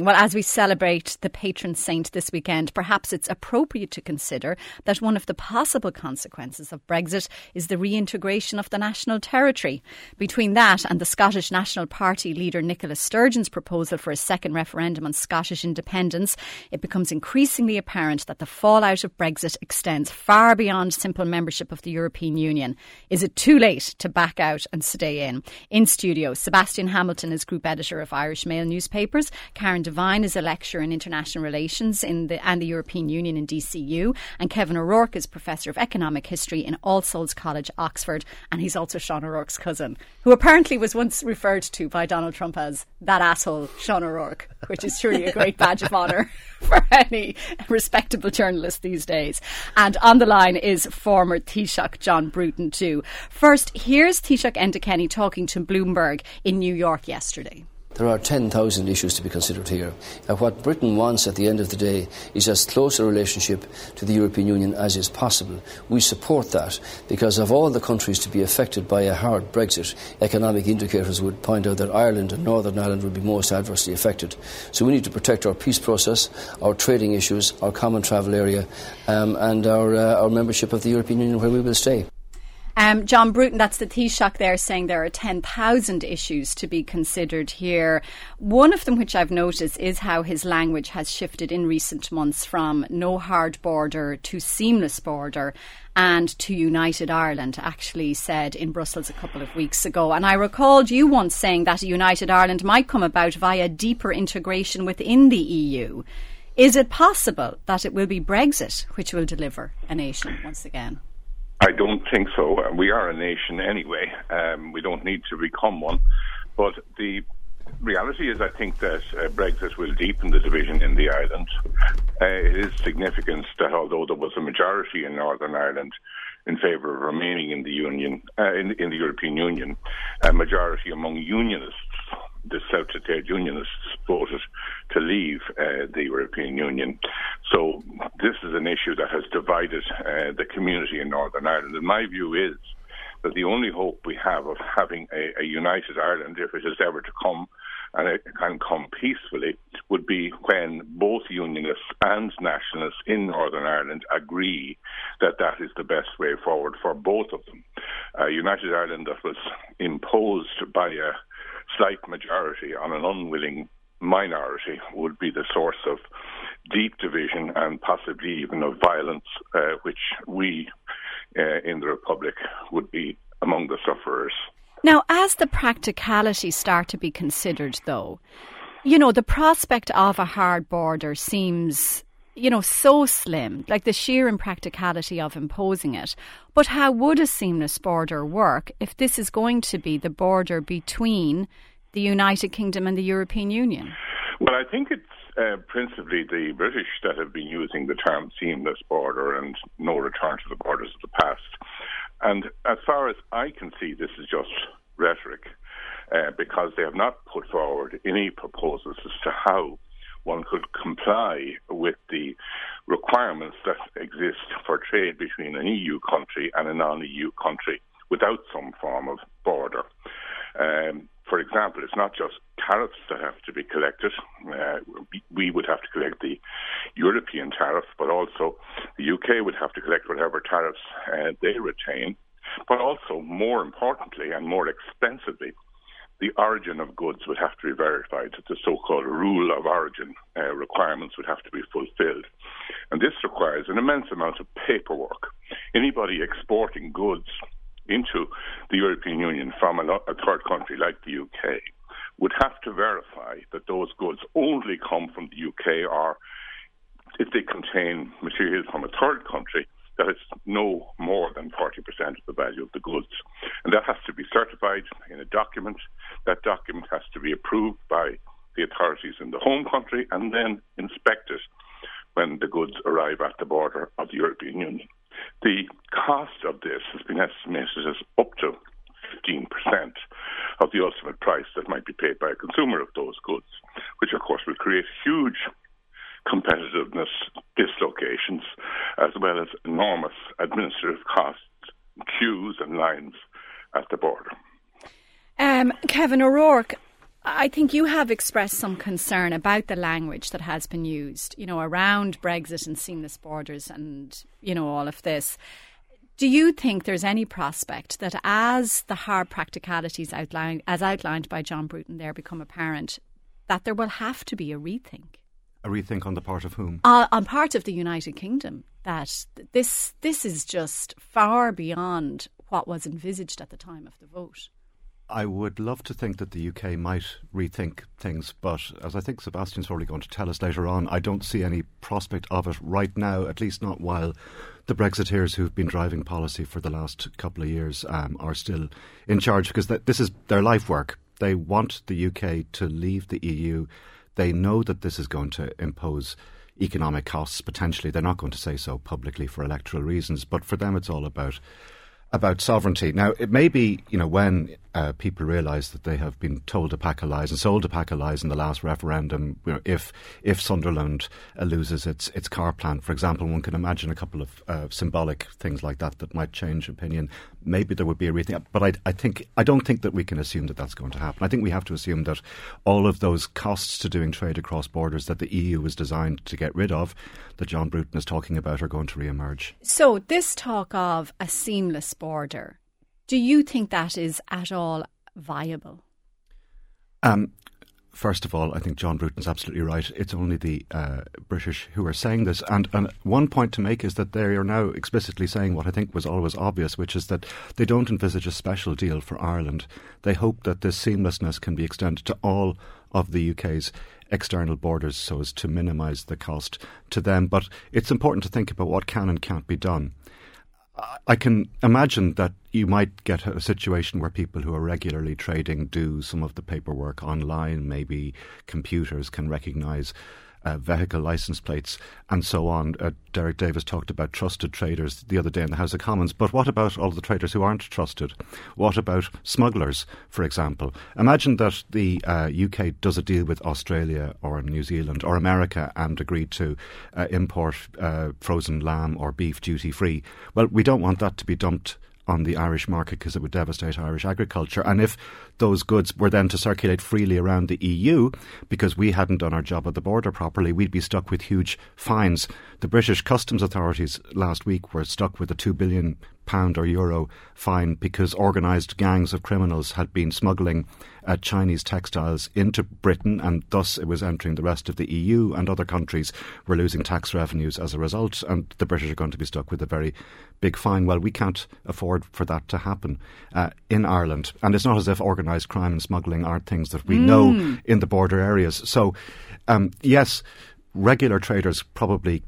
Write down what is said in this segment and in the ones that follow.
Well, as we celebrate the patron saint this weekend, perhaps it's appropriate to consider that one of the possible consequences of Brexit is the reintegration of the national territory. Between that and the Scottish National Party leader Nicola Sturgeon's proposal for a second referendum on Scottish independence, it becomes increasingly apparent that the fallout of Brexit extends far beyond simple membership of the European Union. Is it too late to back out and stay in? In studio, Sebastian Hamilton is group editor of Irish Mail newspapers. Karen Devine is a lecturer in international relations in the, and the European Union in DCU, and Kevin O'Rourke is professor of economic history in All Souls College, Oxford, and he's also Sean O'Rourke's cousin, who apparently was once referred to by Donald Trump as that asshole Sean O'Rourke, which is truly a great badge of honour for any respectable journalist these days. And on the line is former Taoiseach John Bruton too. First, here's Taoiseach Enda Kenny talking to Bloomberg in New York yesterday. There are 10,000 issues to be considered here. What Britain wants at the end of the day is as close a relationship to the European Union as is possible. We support that because of all the countries to be affected by a hard Brexit, economic indicators would point out that Ireland and Northern Ireland would be most adversely affected. So we need to protect our peace process, our trading issues, our common travel area, um, and our, uh, our membership of the European Union where we will stay. Um, John Bruton, that's the Taoiseach there saying there are 10,000 issues to be considered here. One of them, which I've noticed, is how his language has shifted in recent months from no hard border to seamless border and to United Ireland, actually said in Brussels a couple of weeks ago. And I recalled you once saying that a United Ireland might come about via deeper integration within the EU. Is it possible that it will be Brexit which will deliver a nation once again? I don't think so. We are a nation anyway. Um, we don't need to become one. But the reality is, I think that uh, Brexit will deepen the division in the island. Uh, it is significant that although there was a majority in Northern Ireland in favour of remaining in the Union, uh, in, in, the European Union, a majority among Unionists the South Trade Unionists voted to leave uh, the European Union. So this is an issue that has divided uh, the community in Northern Ireland. And my view is that the only hope we have of having a, a united Ireland, if it is ever to come, and it can come peacefully, would be when both Unionists and Nationalists in Northern Ireland agree that that is the best way forward for both of them. A United Ireland that was imposed by a slight majority on an unwilling minority would be the source of deep division and possibly even of violence, uh, which we uh, in the Republic would be among the sufferers. Now, as the practicalities start to be considered, though, you know, the prospect of a hard border seems you know, so slim, like the sheer impracticality of imposing it. But how would a seamless border work if this is going to be the border between the United Kingdom and the European Union? Well, I think it's uh, principally the British that have been using the term seamless border and no return to the borders of the past. And as far as I can see, this is just rhetoric uh, because they have not put forward any proposals as to how one could comply with the requirements that exist for trade between an EU country and a non EU country without some form of border. Um, for example, it's not just tariffs that have to be collected. Uh, we would have to collect the European tariff, but also the UK would have to collect whatever tariffs uh, they retain. But also, more importantly and more expensively, the origin of goods would have to be verified. The so-called rule of origin uh, requirements would have to be fulfilled. And this requires an immense amount of paperwork. Anybody exporting goods into the European Union from a, a third country like the UK would have to verify that those goods only come from the UK or if they contain materials from a third country, that it's no more than 40% of the value of the goods. And that has to be certified in a document. That document has to be approved by the authorities in the home country and then inspected when the goods arrive at the border of the European Union. The cost of this has been estimated as up to 15% of the ultimate price that might be paid by a consumer of those goods, which of course will create huge competitiveness dislocations, as well as enormous administrative costs, queues, and lines at the border. Um, Kevin O'Rourke, I think you have expressed some concern about the language that has been used, you know, around Brexit and seamless borders and, you know, all of this. Do you think there's any prospect that as the hard practicalities outlined, as outlined by John Bruton there become apparent, that there will have to be a rethink? A rethink on the part of whom? Uh, on part of the United Kingdom. That this this is just far beyond what was envisaged at the time of the vote. I would love to think that the UK might rethink things, but as I think Sebastian's probably going to tell us later on, I don't see any prospect of it right now, at least not while the Brexiteers who've been driving policy for the last couple of years um, are still in charge because th- this is their life work. They want the UK to leave the EU. They know that this is going to impose economic costs potentially. They're not going to say so publicly for electoral reasons, but for them it's all about about sovereignty. Now, it may be, you know, when uh, people realise that they have been told a pack of lies and sold a pack of lies in the last referendum. You know, if if Sunderland uh, loses its its car plant, for example, one can imagine a couple of uh, symbolic things like that that might change opinion. Maybe there would be a rethink, but I, I think I don't think that we can assume that that's going to happen. I think we have to assume that all of those costs to doing trade across borders that the EU was designed to get rid of, that John Bruton is talking about, are going to re-emerge. So this talk of a seamless border do you think that is at all viable? Um, first of all, I think John Bruton's absolutely right. It's only the uh, British who are saying this. And, and one point to make is that they are now explicitly saying what I think was always obvious, which is that they don't envisage a special deal for Ireland. They hope that this seamlessness can be extended to all of the UK's external borders so as to minimise the cost to them. But it's important to think about what can and can't be done. I can imagine that you might get a situation where people who are regularly trading do some of the paperwork online. Maybe computers can recognize uh, vehicle license plates, and so on. Uh, Derek Davis talked about trusted traders the other day in the House of Commons. But what about all the traders who aren't trusted? What about smugglers, for example? Imagine that the uh, UK does a deal with Australia or New Zealand or America and agreed to uh, import uh, frozen lamb or beef duty free. Well, we don't want that to be dumped on the Irish market because it would devastate Irish agriculture. And if those goods were then to circulate freely around the EU because we hadn't done our job at the border properly, we'd be stuck with huge fines. The British customs authorities last week were stuck with a 2 billion pound or euro fine because organised gangs of criminals had been smuggling uh, Chinese textiles into Britain and thus it was entering the rest of the EU and other countries were losing tax revenues as a result and the British are going to be stuck with a very big fine. Well, we can't afford for that to happen uh, in Ireland. And it's not as if organised crime and smuggling aren't things that we mm. know in the border areas. So, um, yes, regular traders probably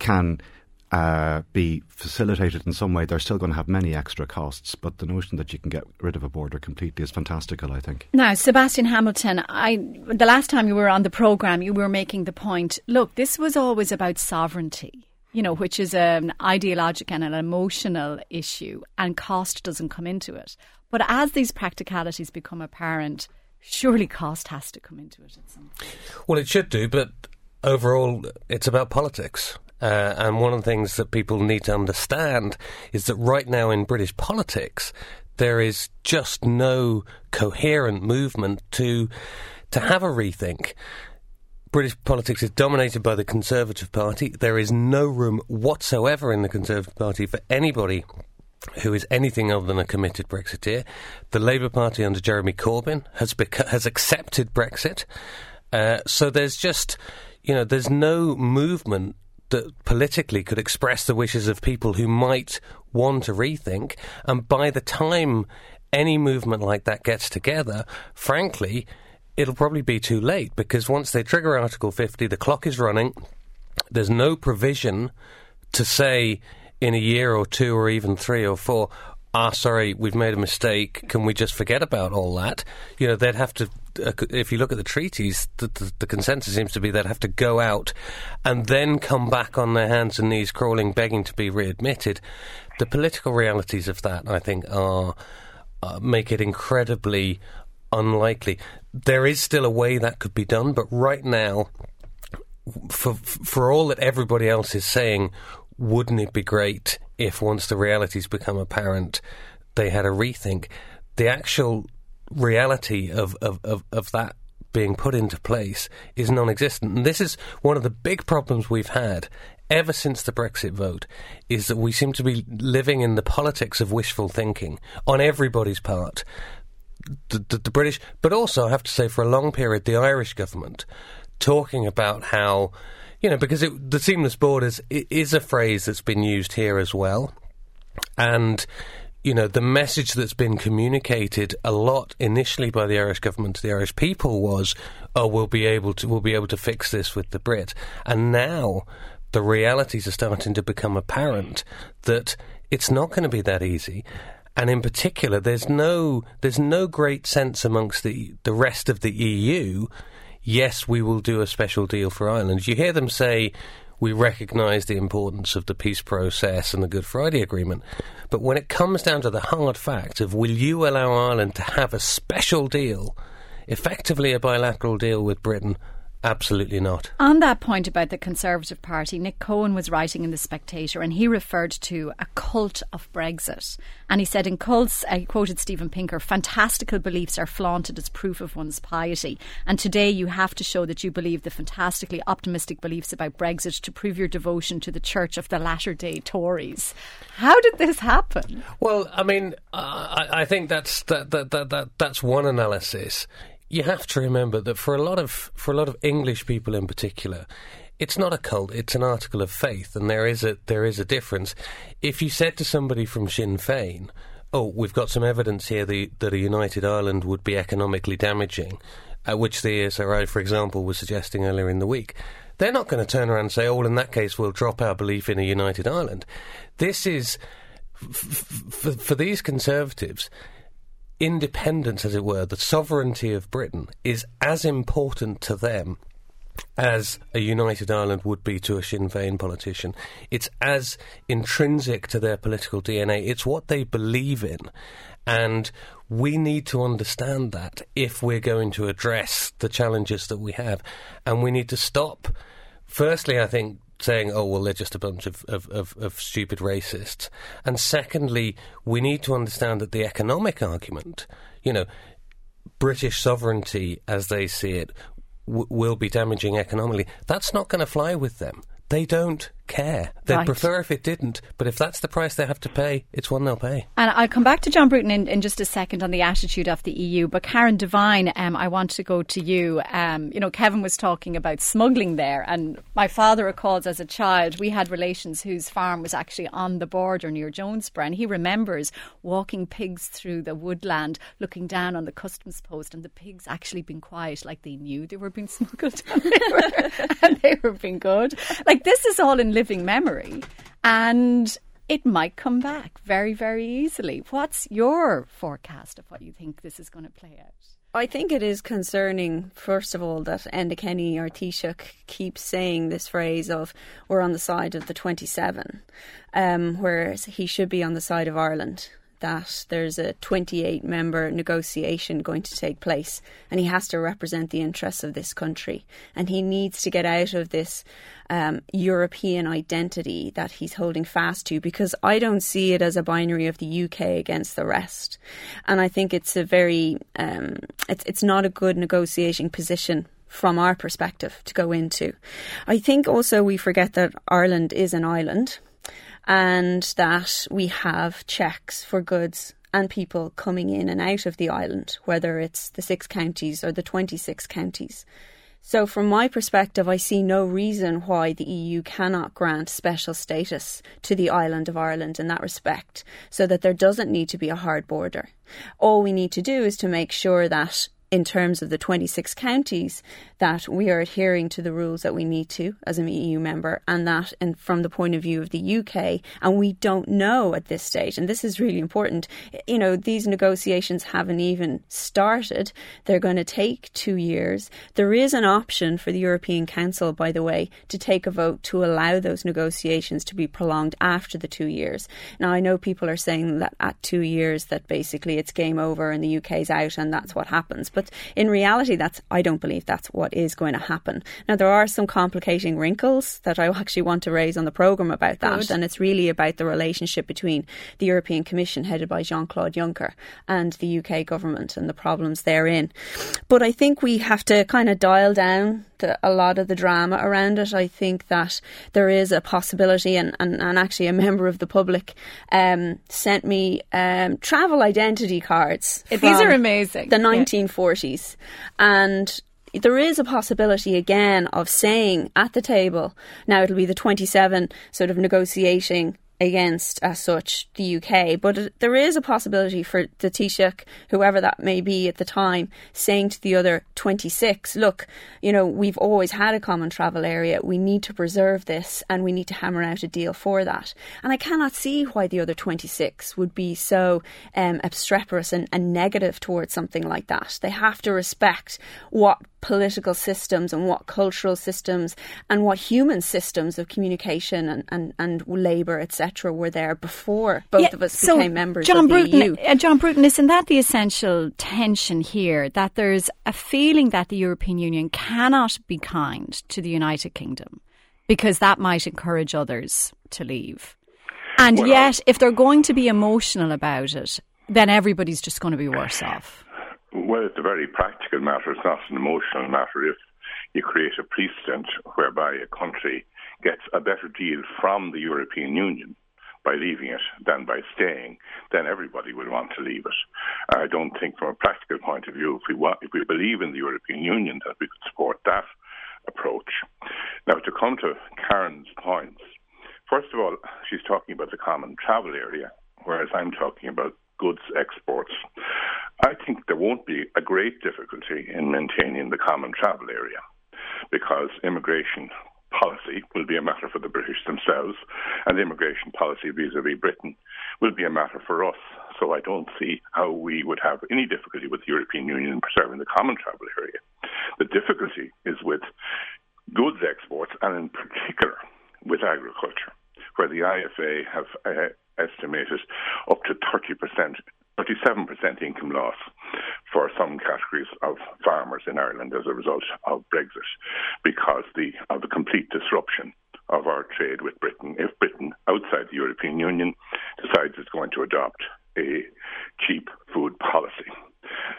can uh, be facilitated in some way, they're still going to have many extra costs. But the notion that you can get rid of a border completely is fantastical, I think. Now, Sebastian Hamilton, I the last time you were on the programme, you were making the point look, this was always about sovereignty. You know, which is an ideological and an emotional issue, and cost doesn't come into it. But as these practicalities become apparent, surely cost has to come into it at some point. Well, it should do, but overall, it's about politics. Uh, and one of the things that people need to understand is that right now in British politics, there is just no coherent movement to to have a rethink. British politics is dominated by the Conservative Party. There is no room whatsoever in the Conservative Party for anybody who is anything other than a committed Brexiteer. The Labour Party under Jeremy Corbyn has beca- has accepted Brexit. Uh, so there's just, you know, there's no movement that politically could express the wishes of people who might want to rethink. And by the time any movement like that gets together, frankly, it'll probably be too late because once they trigger Article 50, the clock is running. There's no provision to say in a year or two or even three or four, ah, sorry, we've made a mistake. Can we just forget about all that? You know, they'd have to uh, if you look at the treaties, the, the, the, consensus seems to be they'd have to go out and then come back on their hands and knees, crawling, begging to be readmitted. The political realities of that, I think, are uh, make it incredibly unlikely. There is still a way that could be done, but right now, for for all that everybody else is saying, wouldn't it be great if once the realities become apparent, they had a rethink? The actual reality of, of, of, of that being put into place is non existent. And this is one of the big problems we've had ever since the Brexit vote is that we seem to be living in the politics of wishful thinking on everybody's part. The, the, the, British, but also, I have to say, for a long period, the Irish government talking about how, you know, because it, the seamless borders is a phrase that's been used here as well. And you know, the message that's been communicated a lot initially by the Irish government to the Irish people was, "Oh, we'll be able to we'll be able to fix this with the Brit," and now the realities are starting to become apparent that it's not going to be that easy. And in particular, there's no there's no great sense amongst the the rest of the EU. Yes, we will do a special deal for Ireland. You hear them say we recognise the importance of the peace process and the Good Friday Agreement. But when it comes down to the hard fact of will you allow Ireland to have a special deal, effectively a bilateral deal with Britain, Absolutely not. On that point about the Conservative Party, Nick Cohen was writing in The Spectator and he referred to a cult of Brexit. And he said, in cults, he quoted Steven Pinker, fantastical beliefs are flaunted as proof of one's piety. And today you have to show that you believe the fantastically optimistic beliefs about Brexit to prove your devotion to the Church of the latter day Tories. How did this happen? Well, I mean, uh, I, I, think that's, that, that, that, that, that's one analysis you have to remember that for a lot of for a lot of English people in particular, it's not a cult; it's an article of faith, and there is a there is a difference. If you said to somebody from Sinn Féin, "Oh, we've got some evidence here that, a united Ireland would be economically damaging," uh, which the ESRI, for example, was suggesting earlier in the week, they're not going to turn around and say, "Oh, well, in that case, we'll drop our belief in a united Ireland." This is f- f- for these conservatives independence, as it were, the sovereignty of Britain, is as important to them as a united Ireland would be to a Sinn Féin politician. It's as intrinsic to their political DNA. It's what they believe in. And we need to understand that if we're going to address the challenges that we have. And we need to stop, firstly, I think, saying, oh, well, they're just a bunch of, of, of, of, stupid racists. And secondly, we need to understand that the economic argument, you know, British sovereignty as they see it, w- will be damaging economically. That's not going to fly with them. They don't care. They'd right. prefer if it didn't, but if that's the price they have to pay, it's one they'll pay. And I'll come back to John Bruton in, in just a second on the attitude of the EU. But Karen Devine, um, I want to go to you. Um, you know, Kevin was talking about smuggling there, and my father recalls as a child we had relations whose farm was actually on the border near Jonesborough, and he remembers walking pigs through the woodland, looking down on the customs post, and the pigs actually being quiet, like they knew they were being smuggled, and they were, and they were being good. Like this is all in living memory and it might come back very, very easily. What's your forecast of what you think this is going to play out? I think it is concerning, first of all, that Enda Kenny or Taoiseach keeps saying this phrase of we're on the side of the 27, um, whereas he should be on the side of Ireland that there's a 28 member negotiation going to take place and he has to represent the interests of this country. And he needs to get out of this um, European identity that he's holding fast to because I don't see it as a binary of the UK against the rest. And I think it's a very um, it's it's not a good negotiating position from our perspective to go into. I think also we forget that Ireland is an island and that we have checks for goods and people coming in and out of the island, whether it's the six counties or the 26 counties. So, from my perspective, I see no reason why the EU cannot grant special status to the island of Ireland in that respect, so that there doesn't need to be a hard border. All we need to do is to make sure that in terms of the 26 counties that we are adhering to the rules that we need to as an EU member and that and from the point of view of the UK and we don't know at this stage and this is really important you know these negotiations haven't even started. They're going to take 2 years. There is an option for the European Council by the way to take a vote to allow those negotiations to be prolonged after the 2 years. Now I know people are saying that at 2 years that basically it's game over and the UK's out and that's what happens but in reality that's I don't believe that's what is going to happen. Now, there are some complicating wrinkles that I actually want to raise on the programme about that, Good. and it's really about the relationship between the European Commission, headed by Jean Claude Juncker, and the UK government and the problems therein. But I think we have to kind of dial down the, a lot of the drama around it. I think that there is a possibility, and, and, and actually, a member of the public um, sent me um, travel identity cards. These are amazing. The 1940s. And there is a possibility again of saying at the table, now it'll be the 27 sort of negotiating against, as such, the UK. But there is a possibility for the Taoiseach, whoever that may be at the time, saying to the other 26, look, you know, we've always had a common travel area. We need to preserve this and we need to hammer out a deal for that. And I cannot see why the other 26 would be so um, obstreperous and, and negative towards something like that. They have to respect what political systems and what cultural systems and what human systems of communication and, and, and labour, etc., were there before both yeah, of us so became members John of Bruton, the EU. Uh, John Bruton, isn't that the essential tension here? That there's a feeling that the European Union cannot be kind to the United Kingdom because that might encourage others to leave. And well, yet, if they're going to be emotional about it, then everybody's just going to be worse off. Well, it's a very practical matter. It's not an emotional matter. If you create a precedent whereby a country gets a better deal from the European Union by leaving it than by staying, then everybody would want to leave it. I don't think, from a practical point of view, if we want, if we believe in the European Union, that we could support that approach. Now, to come to Karen's points, first of all, she's talking about the common travel area, whereas I'm talking about goods exports. I think there won't be a great difficulty in maintaining the common travel area because immigration policy will be a matter for the British themselves, and immigration policy vis a vis Britain will be a matter for us. So I don't see how we would have any difficulty with the European Union in preserving the common travel area. The difficulty is with goods exports, and in particular with agriculture, where the IFA have uh, estimated up to 30%, 37% income loss for some categories of farmers in Ireland as a result of Brexit because the, of the complete disruption of our trade with Britain if Britain, outside the European Union, decides it's going to adopt a cheap food policy.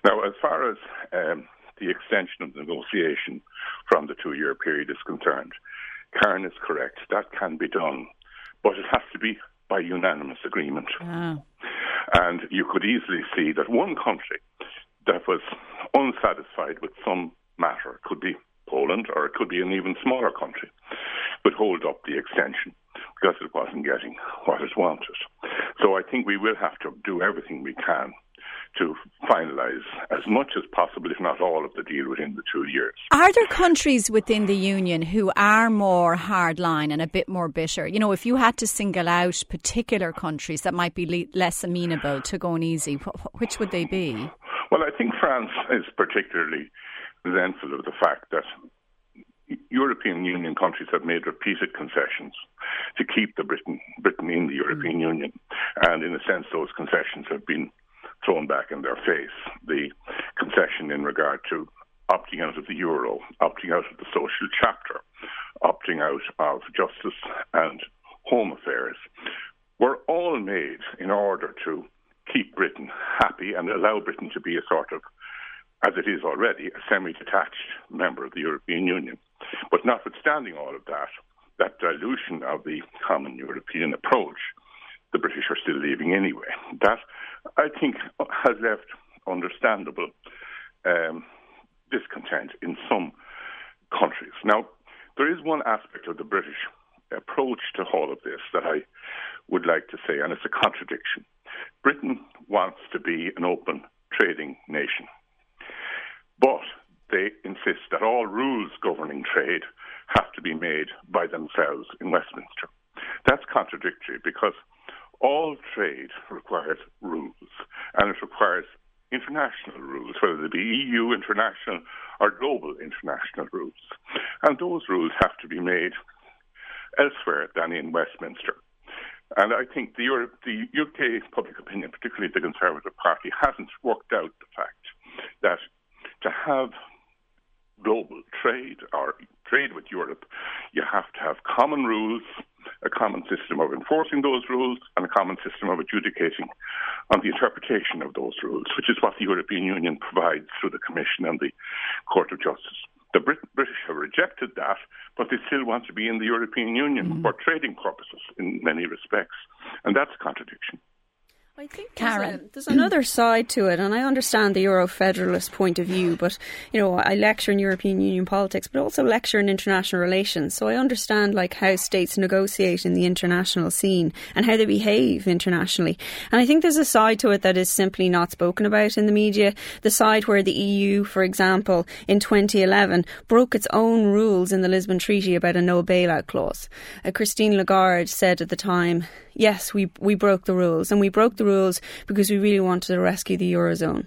Now, as far as um, the extension of the negotiation from the two year period is concerned, Karen is correct. That can be done, but it has to be by unanimous agreement. Ah. And you could easily see that one country that was unsatisfied with some matter could be Poland or it could be an even smaller country would hold up the extension because it wasn't getting what it wanted. So I think we will have to do everything we can to finalise as much as possible, if not all, of the deal within the two years. Are there countries within the Union who are more hardline and a bit more bitter? You know, if you had to single out particular countries that might be le- less amenable to going easy, wh- which would they be? Well, I think France is particularly resentful of the fact that European Union countries have made repeated concessions to keep the Britain, Britain in the European mm. Union. And in a sense, those concessions have been thrown back in their face. The concession in regard to opting out of the euro, opting out of the social chapter, opting out of justice and home affairs were all made in order to keep Britain happy and allow Britain to be a sort of, as it is already, a semi detached member of the European Union. But notwithstanding all of that, that dilution of the common European approach, the British are still leaving anyway. That I think has left understandable um, discontent in some countries. Now, there is one aspect of the British approach to all of this that I would like to say, and it's a contradiction. Britain wants to be an open trading nation, but they insist that all rules governing trade have to be made by themselves in Westminster. That's contradictory because all trade requires rules, and it requires international rules, whether they be EU international or global international rules. And those rules have to be made elsewhere than in Westminster. And I think the, Europe, the UK public opinion, particularly the Conservative Party, hasn't worked out the fact that to have global trade or trade with Europe, you have to have common rules, a common system of enforcing those rules, and a common system of adjudicating on the interpretation of those rules, which is what the European Union provides through the Commission and the Court of Justice. The Brit- British have rejected that, but they still want to be in the European Union mm-hmm. for trading purposes in many respects. And that's a contradiction. I think Karen. There's, a, there's another side to it, and I understand the Euro federalist point of view, but you know, I lecture in European Union politics, but also lecture in international relations. So I understand like how states negotiate in the international scene and how they behave internationally. And I think there's a side to it that is simply not spoken about in the media. The side where the EU, for example, in 2011 broke its own rules in the Lisbon Treaty about a no bailout clause. Uh, Christine Lagarde said at the time yes, we we broke the rules, and we broke the rules because we really wanted to rescue the eurozone.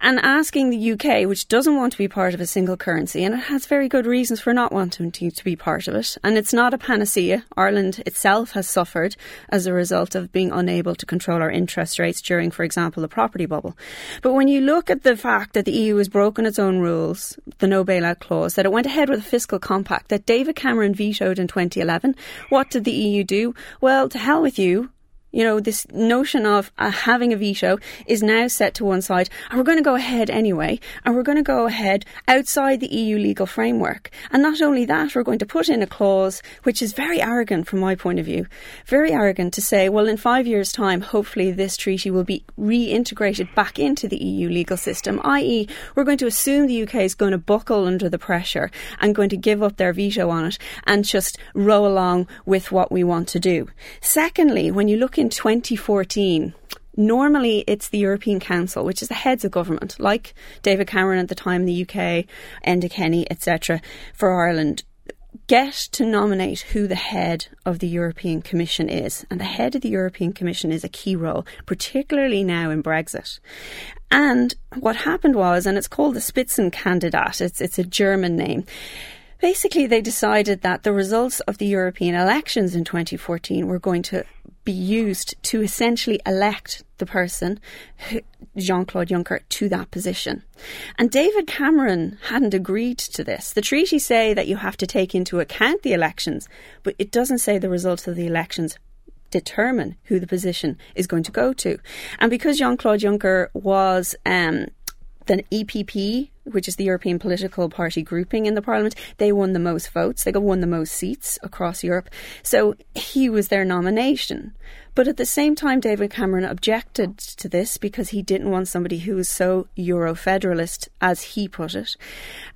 And asking the UK, which doesn't want to be part of a single currency, and it has very good reasons for not wanting to, to be part of it, and it's not a panacea. Ireland itself has suffered as a result of being unable to control our interest rates during, for example, the property bubble. But when you look at the fact that the EU has broken its own rules, the no bailout clause, that it went ahead with a fiscal compact that David Cameron vetoed in 2011, what did the EU do? Well, to hell with you you you know, this notion of uh, having a veto is now set to one side, and we're going to go ahead anyway, and we're going to go ahead outside the EU legal framework. And not only that, we're going to put in a clause which is very arrogant from my point of view, very arrogant to say, well, in five years' time, hopefully this treaty will be reintegrated back into the EU legal system, i.e., we're going to assume the UK is going to buckle under the pressure and going to give up their veto on it and just row along with what we want to do. Secondly, when you look in 2014, normally it's the European Council, which is the heads of government, like David Cameron at the time in the UK, Enda Kenny, etc., for Ireland, get to nominate who the head of the European Commission is. And the head of the European Commission is a key role, particularly now in Brexit. And what happened was, and it's called the Spitzenkandidat, it's, it's a German name. Basically, they decided that the results of the European elections in 2014 were going to be used to essentially elect the person, Jean Claude Juncker, to that position. And David Cameron hadn't agreed to this. The treaties say that you have to take into account the elections, but it doesn't say the results of the elections determine who the position is going to go to. And because Jean Claude Juncker was um, the EPP, which is the European political party grouping in the parliament, they won the most votes. They got won the most seats across Europe. So he was their nomination. But at the same time, David Cameron objected to this because he didn't want somebody who was so Euro federalist, as he put it,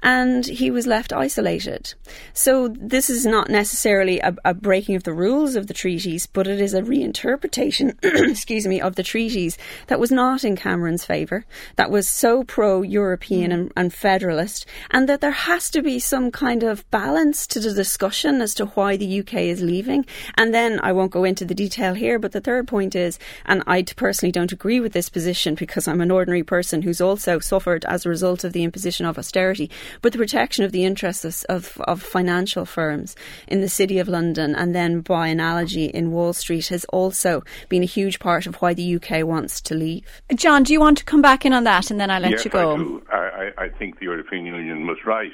and he was left isolated. So this is not necessarily a, a breaking of the rules of the treaties, but it is a reinterpretation, excuse me, of the treaties that was not in Cameron's favour, that was so pro European mm. and, and federalist, and that there has to be some kind of balance to the discussion as to why the UK is leaving. And then I won't go into the detail here, but the third point is, and I personally don't agree with this position because I'm an ordinary person who's also suffered as a result of the imposition of austerity, but the protection of the interests of, of financial firms in the City of London and then by analogy in Wall Street has also been a huge part of why the UK wants to leave. John, do you want to come back in on that and then I'll let yes, you go? I, do. I, I think the European Union was right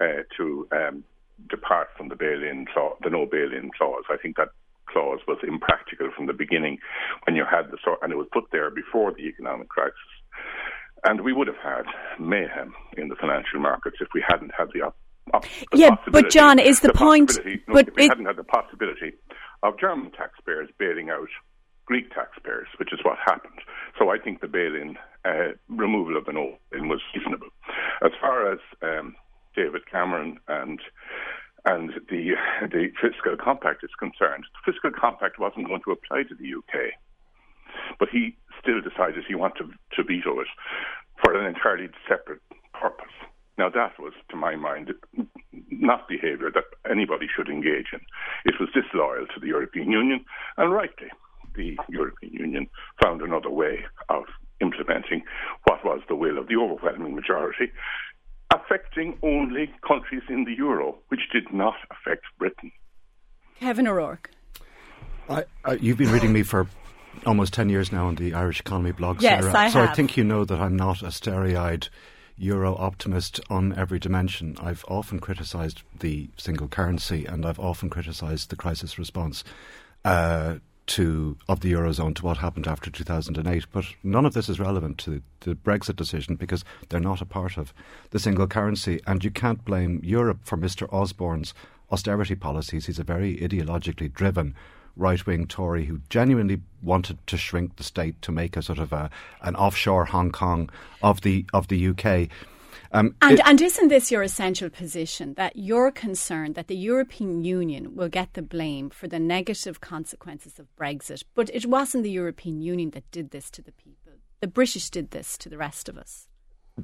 uh, to um, depart from the bail-in clause, the no bail-in clause. I think that clause was impractical from the beginning when you had the sort, and it was put there before the economic crisis. And we would have had mayhem in the financial markets if we hadn't had the, op- op- the yeah. But John, is the, the point? No, but if we it, hadn't had the possibility of German taxpayers bailing out Greek taxpayers, which is what happened. So I think the bail-in uh, removal of the no-in was reasonable. As far as um, David Cameron and and the the fiscal compact is concerned, the fiscal compact wasn't going to apply to the UK, but he still decided he wanted to veto it for an entirely separate purpose. Now that was, to my mind, not behaviour that anybody should engage in. It was disloyal to the European Union, and rightly, the European Union found another way of implementing what was the will of the overwhelming majority, affecting only countries in the euro, which did not affect Britain. Kevin O'Rourke. I, I, you've been reading me for almost 10 years now on the Irish Economy blog, yes, Sarah. I so have. I think you know that I'm not a starry eyed Euro optimist on every dimension. I've often criticised the single currency and I've often criticised the crisis response. Uh, to of the eurozone to what happened after 2008. But none of this is relevant to the Brexit decision because they're not a part of the single currency, and you can't blame Europe for Mr. Osborne's austerity policies. He's a very ideologically driven right wing Tory who genuinely wanted to shrink the state to make a sort of a, an offshore Hong Kong of the of the UK. Um, and, it, and isn't this your essential position that you're concerned that the European Union will get the blame for the negative consequences of Brexit? But it wasn't the European Union that did this to the people. The British did this to the rest of us.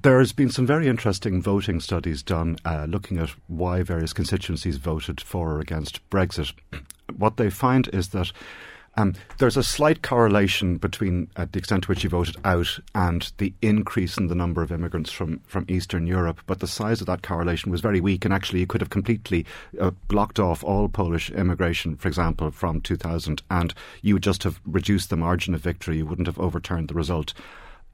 There's been some very interesting voting studies done uh, looking at why various constituencies voted for or against Brexit. What they find is that um, there's a slight correlation between uh, the extent to which you voted out and the increase in the number of immigrants from, from Eastern Europe, but the size of that correlation was very weak, and actually you could have completely uh, blocked off all Polish immigration, for example, from 2000, and you would just have reduced the margin of victory. You wouldn't have overturned the result.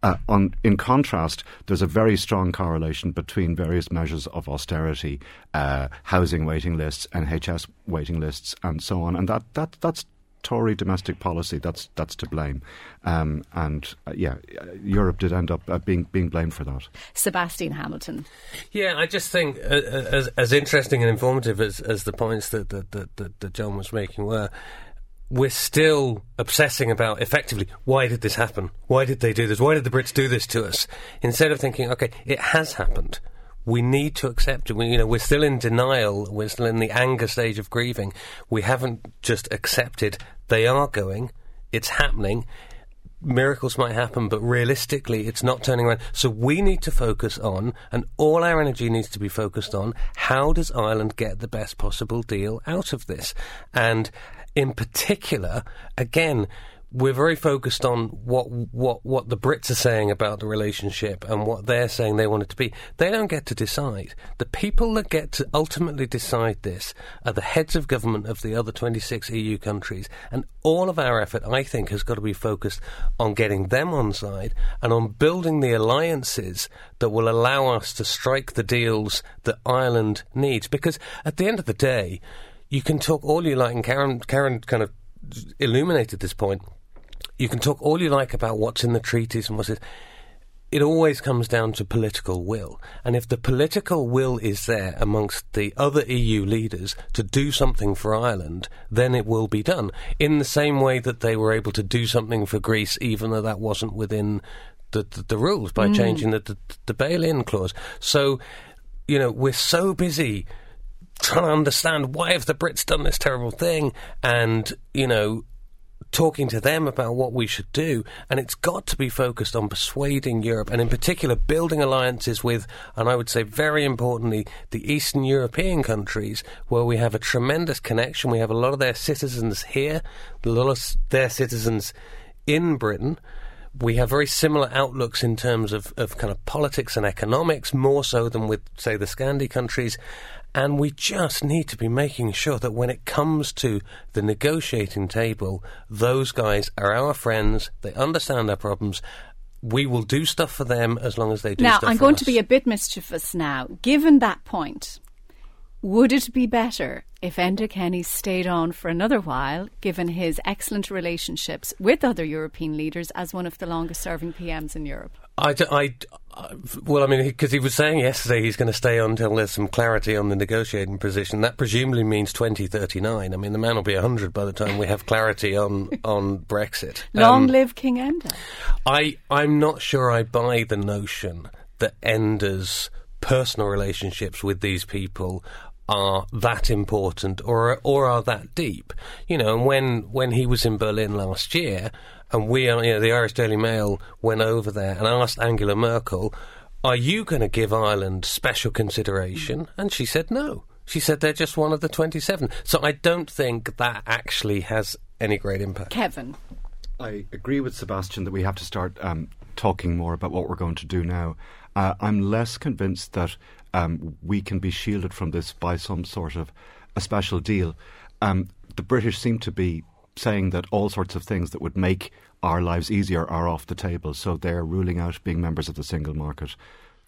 Uh, on, in contrast, there's a very strong correlation between various measures of austerity, uh, housing waiting lists, NHS waiting lists, and so on. And that, that that's Tory domestic policy that's that's to blame, um, and uh, yeah, Europe did end up uh, being being blamed for that. Sebastian Hamilton. Yeah, I just think uh, uh as as interesting and informative as, as the points that that, that that John was making were we're still obsessing about effectively why did this happen? Why did they do this? Why did the Brits do this to us? Instead of thinking, okay, it has happened. We need to accept it. We, you know, we're still in denial. We're still in the anger stage of grieving. We haven't just accepted they are going. It's happening. Miracles might happen, but realistically, it's not turning around. So we need to focus on, and all our energy needs to be focused on, how does Ireland get the best possible deal out of this? And in particular, again, we're very focused on what what what the Brits are saying about the relationship and what they're saying they want it to be. They don't get to decide. The people that get to ultimately decide this are the heads of government of the other 26 EU countries, and all of our effort, I think, has got to be focused on getting them on side and on building the alliances that will allow us to strike the deals that Ireland needs. Because at the end of the day you can talk all you like, and Karen, Karen kind of illuminated this point. You can talk all you like about what's in the treaties and what's it. It always comes down to political will. And if the political will is there amongst the other EU leaders to do something for Ireland, then it will be done. In the same way that they were able to do something for Greece, even though that wasn't within the, the, the rules by mm. changing the, the, the bail in clause. So, you know, we're so busy trying to understand why have the Brits done this terrible thing, and you know, talking to them about what we should do. And it's got to be focused on persuading Europe, and in particular, building alliances with, and I would say very importantly, the Eastern European countries, where we have a tremendous connection. We have a lot of their citizens here, a lot of their citizens in Britain we have very similar outlooks in terms of, of kind of politics and economics, more so than with, say, the Scandi countries. And we just need to be making sure that when it comes to the negotiating table, those guys are our friends, they understand our problems. We will do stuff for them as long as they do stuff. now, I'm going us. to be a bit mischievous now. Given that point, would it be better if Enda Kenny stayed on for another while, given his excellent relationships with other European leaders as one of the longest serving PMs in Europe? I, I, I, well, I mean, because he, he, was saying yesterday he's going to stay on until there's some clarity on the negotiating position. That presumably means 2039. I mean, the man will be 100 by the time we have clarity on, on Brexit. Long um, live King Enda. I, I'm not sure I buy the notion that Enda's personal relationships with these people are that important or or are that deep. You know, and when when he was in Berlin last year, and we, you know, the Irish Daily Mail went over there and asked Angela Merkel, "Are you going to give Ireland special consideration?" And she said no. She said they're just one of the 27. So I don't think that actually has any great impact. Kevin. I agree with Sebastian that we have to start um, talking more about what we're going to do now. Uh, I'm less convinced that um, we can be shielded from this by some sort of a special deal. Um, the British seem to be saying that all sorts of things that would make our lives easier are off the table. So they're ruling out being members of the single market.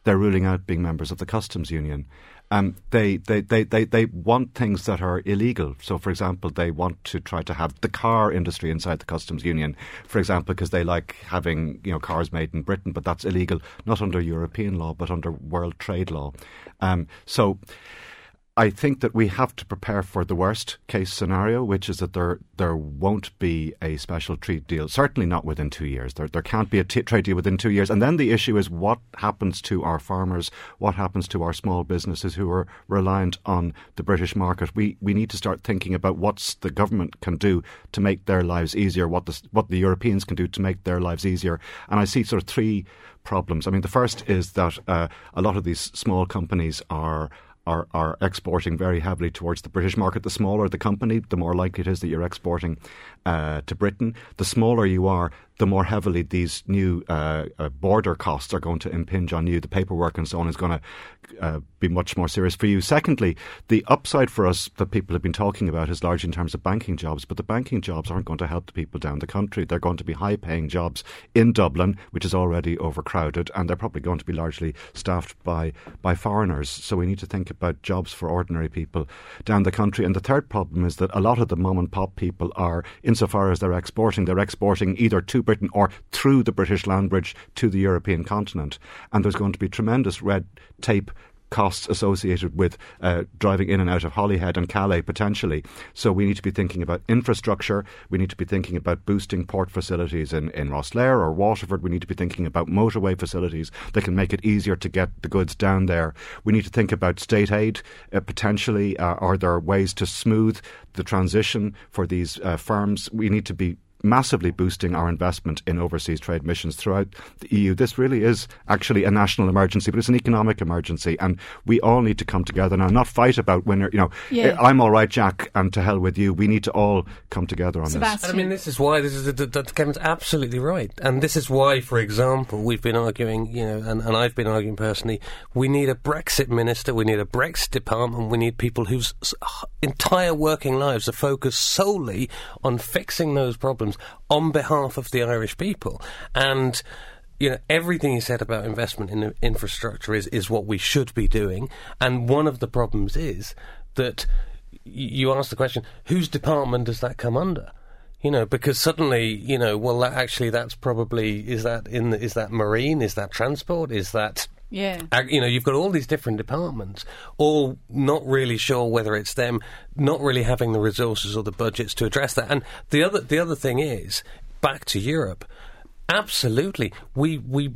they're ruling out being members of the customs union. Um, they, they, they, they, they want things that are illegal. So, for example, they want to try to have the car industry inside the customs union, for example, because they like having you know cars made in Britain, but that's illegal not under European law but under world trade law. Um, so I think that we have to prepare for the worst case scenario, which is that there there won't be a special trade deal. Certainly not within two years. There there can't be a t- trade deal within two years. And then the issue is what happens to our farmers, what happens to our small businesses who are reliant on the British market. We we need to start thinking about what the government can do to make their lives easier, what the what the Europeans can do to make their lives easier. And I see sort of three problems. I mean, the first is that uh, a lot of these small companies are are, are exporting very heavily towards the British market. The smaller the company, the more likely it is that you're exporting uh, to Britain. The smaller you are, the more heavily these new uh, uh, border costs are going to impinge on you. The paperwork and so on is going to uh, be much more serious for you. Secondly, the upside for us that people have been talking about is large in terms of banking jobs, but the banking jobs aren't going to help the people down the country. They're going to be high paying jobs in Dublin, which is already overcrowded, and they're probably going to be largely staffed by, by foreigners. So we need to think about jobs for ordinary people down the country. And the third problem is that a lot of the mom and pop people are, insofar as they're exporting, they're exporting either to Britain or through the British land bridge to the European continent. And there's going to be tremendous red tape costs associated with uh, driving in and out of Holyhead and Calais potentially. So we need to be thinking about infrastructure. We need to be thinking about boosting port facilities in, in Rosslare or Waterford. We need to be thinking about motorway facilities that can make it easier to get the goods down there. We need to think about state aid uh, potentially. Uh, are there ways to smooth the transition for these uh, firms? We need to be massively boosting our investment in overseas trade missions throughout the EU. This really is actually a national emergency, but it's an economic emergency, and we all need to come together now, not fight about winner. You know, yeah. I'm all right, Jack, and to hell with you. We need to all come together on Sebastian. this. I mean, this is why this is that Kevin's absolutely right, and this is why, for example, we've been arguing, you know, and, and I've been arguing personally, we need a Brexit minister, we need a Brexit department, we need people whose entire working lives are focused solely on fixing those problems on behalf of the Irish people. And you know, everything he said about investment in infrastructure is, is what we should be doing. And one of the problems is that you ask the question, whose department does that come under? You know, because suddenly, you know, well, that actually, that's probably is that in the, is that marine? Is that transport? Is that yeah. You know, you've got all these different departments, all not really sure whether it's them, not really having the resources or the budgets to address that. And the other the other thing is, back to Europe, absolutely, we we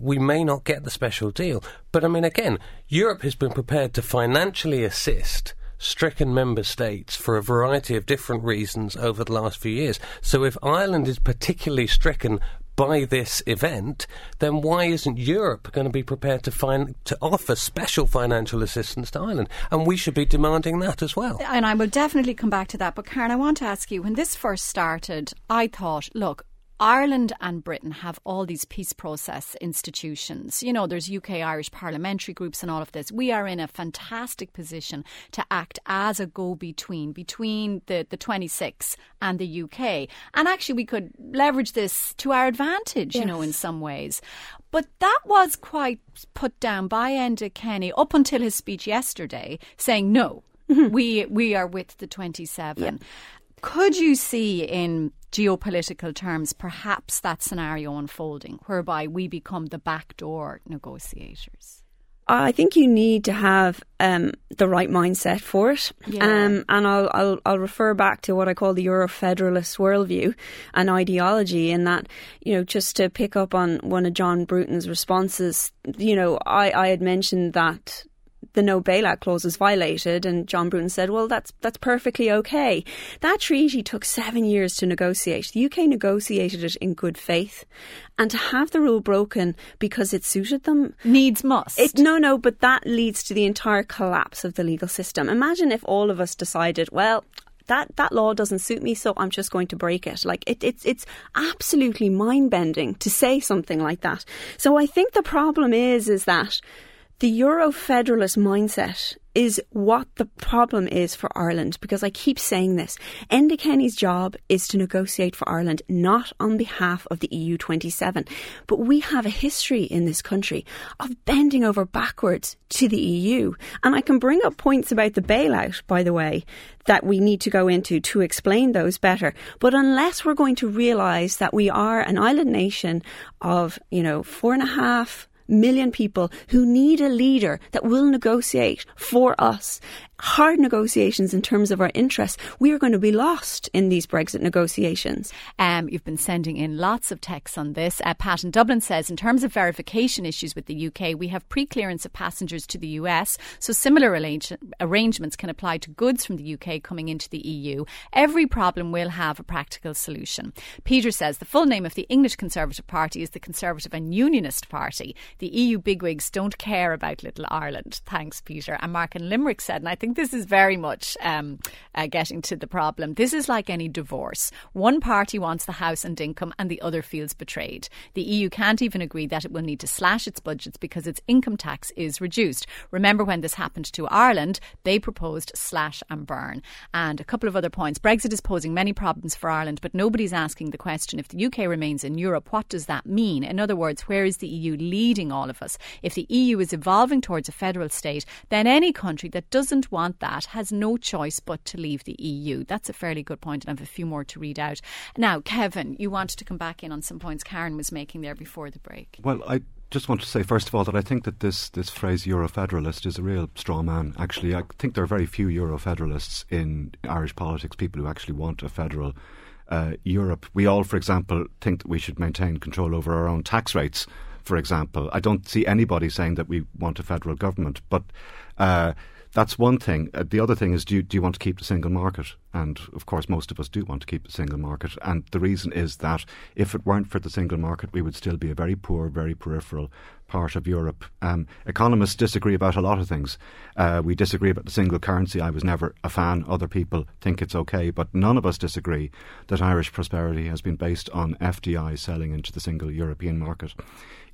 we may not get the special deal. But I mean, again, Europe has been prepared to financially assist stricken member states for a variety of different reasons over the last few years. So if Ireland is particularly stricken by this event, then why isn't Europe going to be prepared to find to offer special financial assistance to Ireland? And we should be demanding that as well. And I will definitely come back to that. But Karen, I want to ask you: when this first started, I thought, look, Ireland and Britain have all these peace process institutions. You know, there's UK Irish parliamentary groups and all of this. We are in a fantastic position to act as a go between between the, the 26 and the UK. And actually, we could leverage this to our advantage, yes. you know, in some ways. But that was quite put down by Enda Kenny up until his speech yesterday, saying no. Mm-hmm. We we are with the 27. Yeah. Could you see in geopolitical terms perhaps that scenario unfolding whereby we become the backdoor negotiators? I think you need to have um, the right mindset for it, yeah. um, and I'll, I'll, I'll refer back to what I call the Eurofederalist worldview and ideology. In that, you know, just to pick up on one of John Bruton's responses, you know, I, I had mentioned that the no bailout clause was violated, and John Bruton said, "Well, that's that's perfectly okay." That treaty took seven years to negotiate. The UK negotiated it in good faith, and to have the rule broken because it suited them needs must. It, no, no, but that leads to the entire collapse of the legal system. Imagine if all of us decided, well, that that law doesn't suit me, so I'm just going to break it. Like it, it's it's absolutely mind bending to say something like that. So I think the problem is is that the Euro federalist mindset is what the problem is for Ireland because I keep saying this. Enda Kenny's job is to negotiate for Ireland, not on behalf of the EU 27. But we have a history in this country of bending over backwards to the EU. And I can bring up points about the bailout, by the way, that we need to go into to explain those better. But unless we're going to realise that we are an island nation of, you know, four and a half million people who need a leader that will negotiate for us hard negotiations in terms of our interests, we are going to be lost in these Brexit negotiations. Um, you've been sending in lots of texts on this. Uh, Pat in Dublin says, in terms of verification issues with the UK, we have pre-clearance of passengers to the US, so similar arrange- arrangements can apply to goods from the UK coming into the EU. Every problem will have a practical solution. Peter says the full name of the English Conservative Party is the Conservative and Unionist Party. The EU bigwigs don't care about Little Ireland. Thanks, Peter. And Mark in Limerick said, and I think think this is very much um, uh, getting to the problem. This is like any divorce. One party wants the house and income, and the other feels betrayed. The EU can't even agree that it will need to slash its budgets because its income tax is reduced. Remember when this happened to Ireland? They proposed slash and burn. And a couple of other points. Brexit is posing many problems for Ireland, but nobody's asking the question if the UK remains in Europe, what does that mean? In other words, where is the EU leading all of us? If the EU is evolving towards a federal state, then any country that doesn't want that has no choice but to leave the EU. That's a fairly good point, and I have a few more to read out. Now, Kevin, you wanted to come back in on some points Karen was making there before the break. Well, I just want to say first of all that I think that this this phrase Eurofederalist is a real straw man. Actually, I think there are very few Eurofederalists in Irish politics. People who actually want a federal uh, Europe. We all, for example, think that we should maintain control over our own tax rates. For example, I don't see anybody saying that we want a federal government, but. Uh, that's one thing. Uh, the other thing is, do you, do you want to keep the single market? And of course, most of us do want to keep the single market. And the reason is that if it weren't for the single market, we would still be a very poor, very peripheral part of Europe. Um, economists disagree about a lot of things. Uh, we disagree about the single currency. I was never a fan. Other people think it's okay. But none of us disagree that Irish prosperity has been based on FDI selling into the single European market.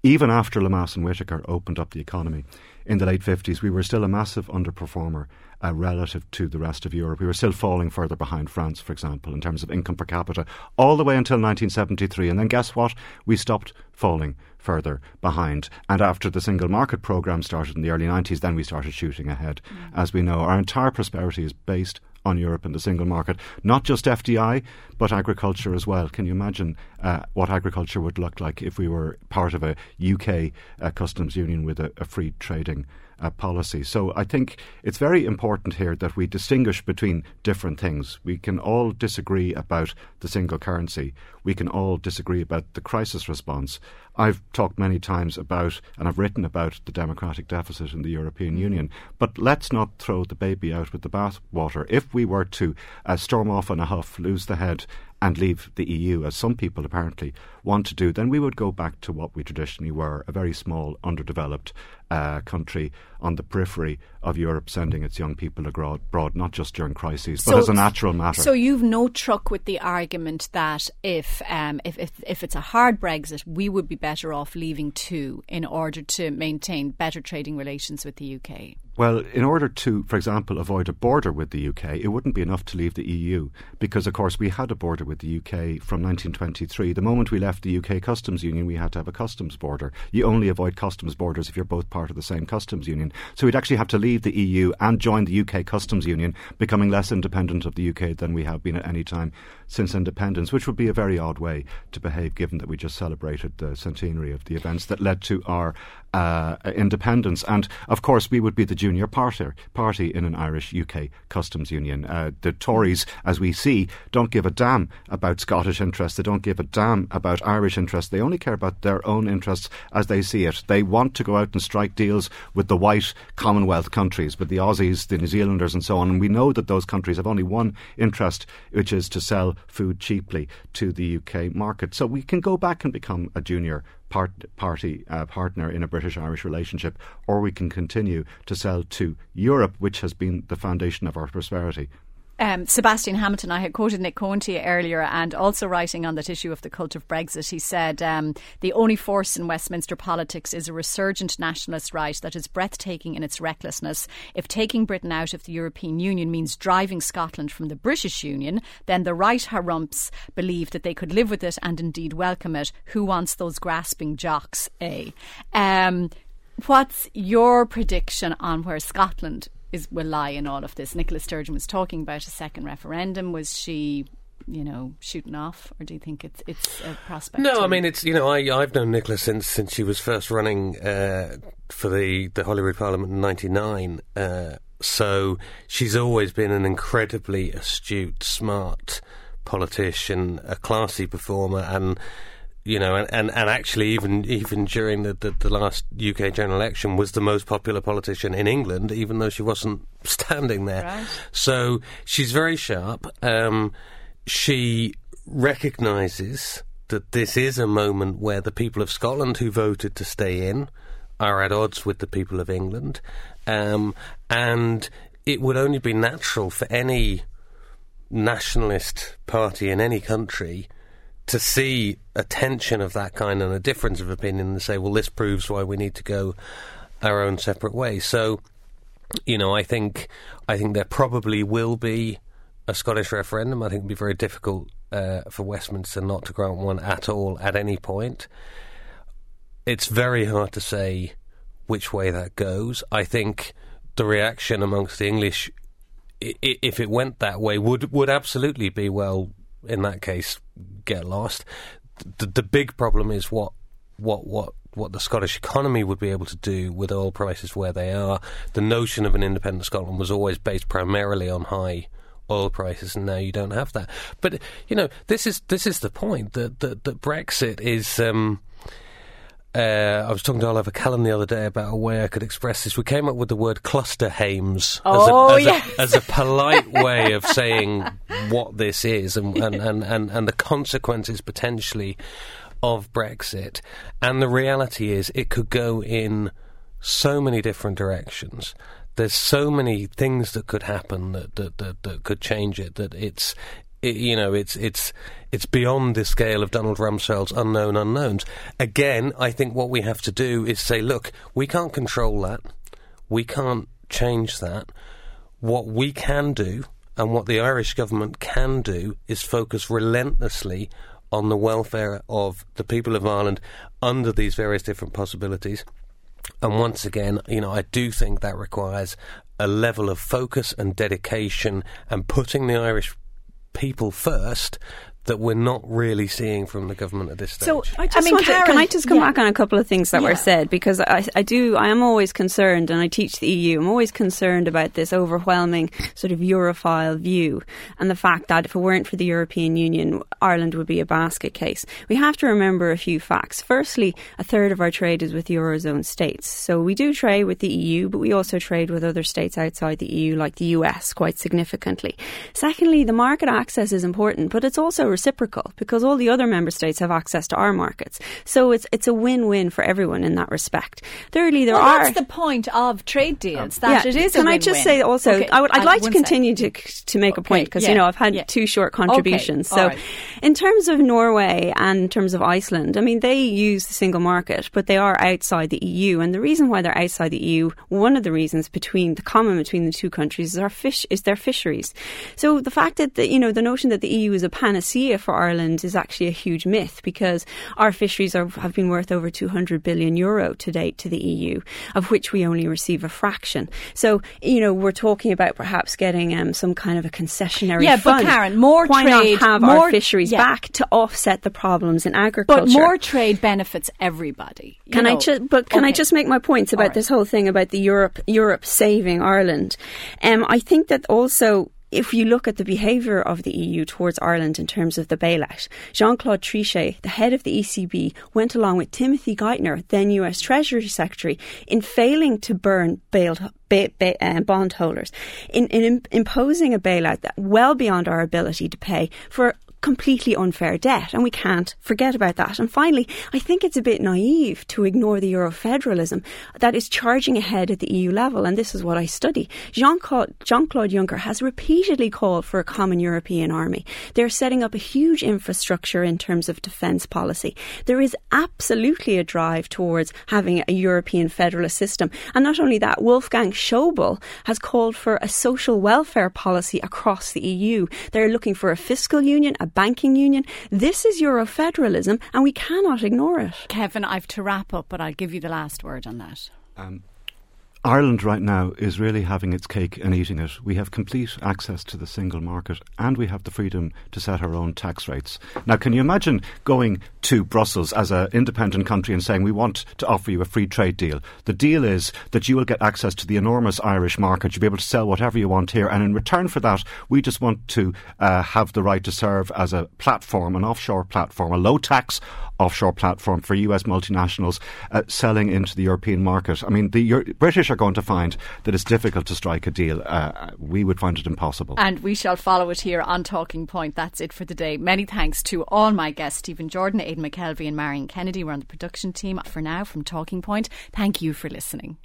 Even after Lemass and Whitaker opened up the economy, in the late 50s, we were still a massive underperformer uh, relative to the rest of Europe. We were still falling further behind France, for example, in terms of income per capita, all the way until 1973. And then guess what? We stopped falling further behind. And after the single market program started in the early 90s, then we started shooting ahead. Mm. As we know, our entire prosperity is based on Europe and the single market. Not just FDI, but agriculture as well. Can you imagine uh, what agriculture would look like if we were part of a UK uh, customs union with a, a free trading uh, policy. So I think it's very important here that we distinguish between different things. We can all disagree about the single currency. We can all disagree about the crisis response. I've talked many times about, and I've written about, the democratic deficit in the European Union. But let's not throw the baby out with the bathwater. If we were to uh, storm off in a huff, lose the head, and leave the EU, as some people apparently want to do, then we would go back to what we traditionally were a very small, underdeveloped uh, country on the periphery of Europe, sending its young people abroad, not just during crises, so, but as a natural matter. So you've no truck with the argument that if, um, if, if, if it's a hard Brexit, we would be better off leaving too in order to maintain better trading relations with the UK. Well, in order to, for example, avoid a border with the UK, it wouldn't be enough to leave the EU because, of course, we had a border with the UK from 1923. The moment we left the UK customs union, we had to have a customs border. You only avoid customs borders if you're both part of the same customs union. So we'd actually have to leave the EU and join the UK customs union, becoming less independent of the UK than we have been at any time since independence, which would be a very odd way to behave given that we just celebrated the centenary of the events that led to our uh, independence. And of course, we would be the junior party, party in an Irish UK customs union. Uh, the Tories, as we see, don't give a damn about Scottish interests. They don't give a damn about Irish interests. They only care about their own interests as they see it. They want to go out and strike deals with the white Commonwealth countries, with the Aussies, the New Zealanders, and so on. And we know that those countries have only one interest, which is to sell food cheaply to the UK market. So we can go back and become a junior part, party uh, partner in a British Irish relationship, or we can continue to sell to Europe, which has been the foundation of our prosperity. Um, Sebastian Hamilton, I had quoted Nick Cohen earlier, and also writing on that issue of the cult of Brexit, he said um, the only force in Westminster politics is a resurgent nationalist right that is breathtaking in its recklessness. If taking Britain out of the European Union means driving Scotland from the British Union, then the right harumps believe that they could live with it and indeed welcome it. Who wants those grasping jocks? A. Um, what's your prediction on where Scotland is will lie in all of this. Nicola Sturgeon was talking about a second referendum. Was she you know shooting off, or do you think it's it's a prospect? No, I mean it's you know I I've known Nicola since since she was first running uh, for the the Holyrood Parliament in '99. Uh, so she's always been an incredibly astute, smart politician, a classy performer, and you know, and, and, and actually even even during the, the, the, last UK general election was the most popular politician in England, even though she wasn't standing there. Right. So she's very sharp. Um, she recognises that this is a moment where the people of Scotland who voted to stay in are at odds with the people of England, um, and it would only be natural for any nationalist party in any country to see a tension of that kind and a difference of opinion and say, well, this proves why we need to go our own separate way. So, you know, I think I think there probably will be a Scottish referendum. I think it'd be very difficult uh, for Westminster not to grant one at all at any point. It's very hard to say which way that goes. I think the reaction amongst the English, if it went that way, would would absolutely be well in that case get lost. The, the big problem is what what what what the Scottish economy would be able to do with oil prices where they are. The notion of an independent Scotland was always based primarily on high oil prices, and now you don't have that. But you know, this is this is the point that that, that Brexit is. Um, uh, I was talking to Oliver Callan the other day about a way I could express this. We came up with the word cluster hames oh, as, a, yes. a, as, a, polite way of saying what this is and, and, and, and, and the consequences potentially of Brexit. And the reality is, it could go in so many different directions. There's so many things that could happen that, that, that, that could change it that it's it, you know, it's it's it's beyond the scale of Donald Rumsfeld's unknown unknowns. Again, I think what we have to do is say, look, we can't control that, we can't change that. What we can do, and what the Irish government can do, is focus relentlessly on the welfare of the people of Ireland under these various different possibilities. And once again, you know, I do think that requires a level of focus and dedication and putting the Irish people first that we're not really seeing from the government at this stage. So I, I mean, Karen, to, can I just come yeah. back on a couple of things that yeah. were said because I, I do I am always concerned, and I teach the EU. I'm always concerned about this overwhelming sort of Europhile view and the fact that if it weren't for the European Union, Ireland would be a basket case. We have to remember a few facts. Firstly, a third of our trade is with eurozone states, so we do trade with the EU, but we also trade with other states outside the EU, like the US, quite significantly. Secondly, the market access is important, but it's also reciprocal because all the other member states have access to our markets. So it's it's a win-win for everyone in that respect. Thirdly, there well, are that's the point of trade deals. That yeah. it is. Can I just say also, okay. I would, I'd uh, like to continue to to make okay. a point because yeah. you know I've had yeah. two short contributions. Okay. So, right. in terms of Norway and in terms of Iceland, I mean they use the single market, but they are outside the EU, and the reason why they're outside the EU, one of the reasons between the common between the two countries is our fish is their fisheries. So the fact that the, you know the notion that the EU is a panacea for Ireland is actually a huge myth because our fisheries are, have been worth over 200 billion euro to date to the EU, of which we only receive a fraction. So, you know, we're talking about perhaps getting um, some kind of a concessionary yeah, fund. but Karen, more Why trade, not have more, our fisheries yeah. back to offset the problems in agriculture? But more trade benefits everybody. Can know. I just? But can okay. I just make my points about right. this whole thing about the Europe Europe saving Ireland? Um, I think that also if you look at the behaviour of the EU towards Ireland in terms of the bailout, Jean Claude Trichet, the head of the ECB, went along with Timothy Geithner, then US Treasury Secretary, in failing to burn bailed, ba- uh, bondholders, in, in imposing a bailout that well beyond our ability to pay for completely unfair debt, and we can't forget about that. And finally, I think it's a bit naive to ignore the Eurofederalism that is charging ahead at the EU level, and this is what I study. Jean Claude Juncker has repeatedly called for a common European army. They're setting up a huge infrastructure in terms of defence policy. There is absolutely a drive towards having a European federalist system. And not only that, Wolfgang Schäuble has called for a social welfare policy across the EU. They're looking for a fiscal union, a banking union. This is Eurofederalism, and we cannot ignore it. Kevin, I've to wrap up, but I'll give you the last word on that. Um, Ireland right now is really having its cake and eating it. We have complete access to the single market and we have the freedom to set our own tax rates. Now, can you imagine going to Brussels as an independent country and saying, we want to offer you a free trade deal? The deal is that you will get access to the enormous Irish market. You'll be able to sell whatever you want here. And in return for that, we just want to uh, have the right to serve as a platform, an offshore platform, a low tax offshore platform for US multinationals uh, selling into the European market. I mean, the Euro- British are going to find that it's difficult to strike a deal. Uh, we would find it impossible. And we shall follow it here on Talking Point. That's it for the day. Many thanks to all my guests, Stephen Jordan, Aidan McKelvey, and Marion Kennedy. We're on the production team for now from Talking Point. Thank you for listening.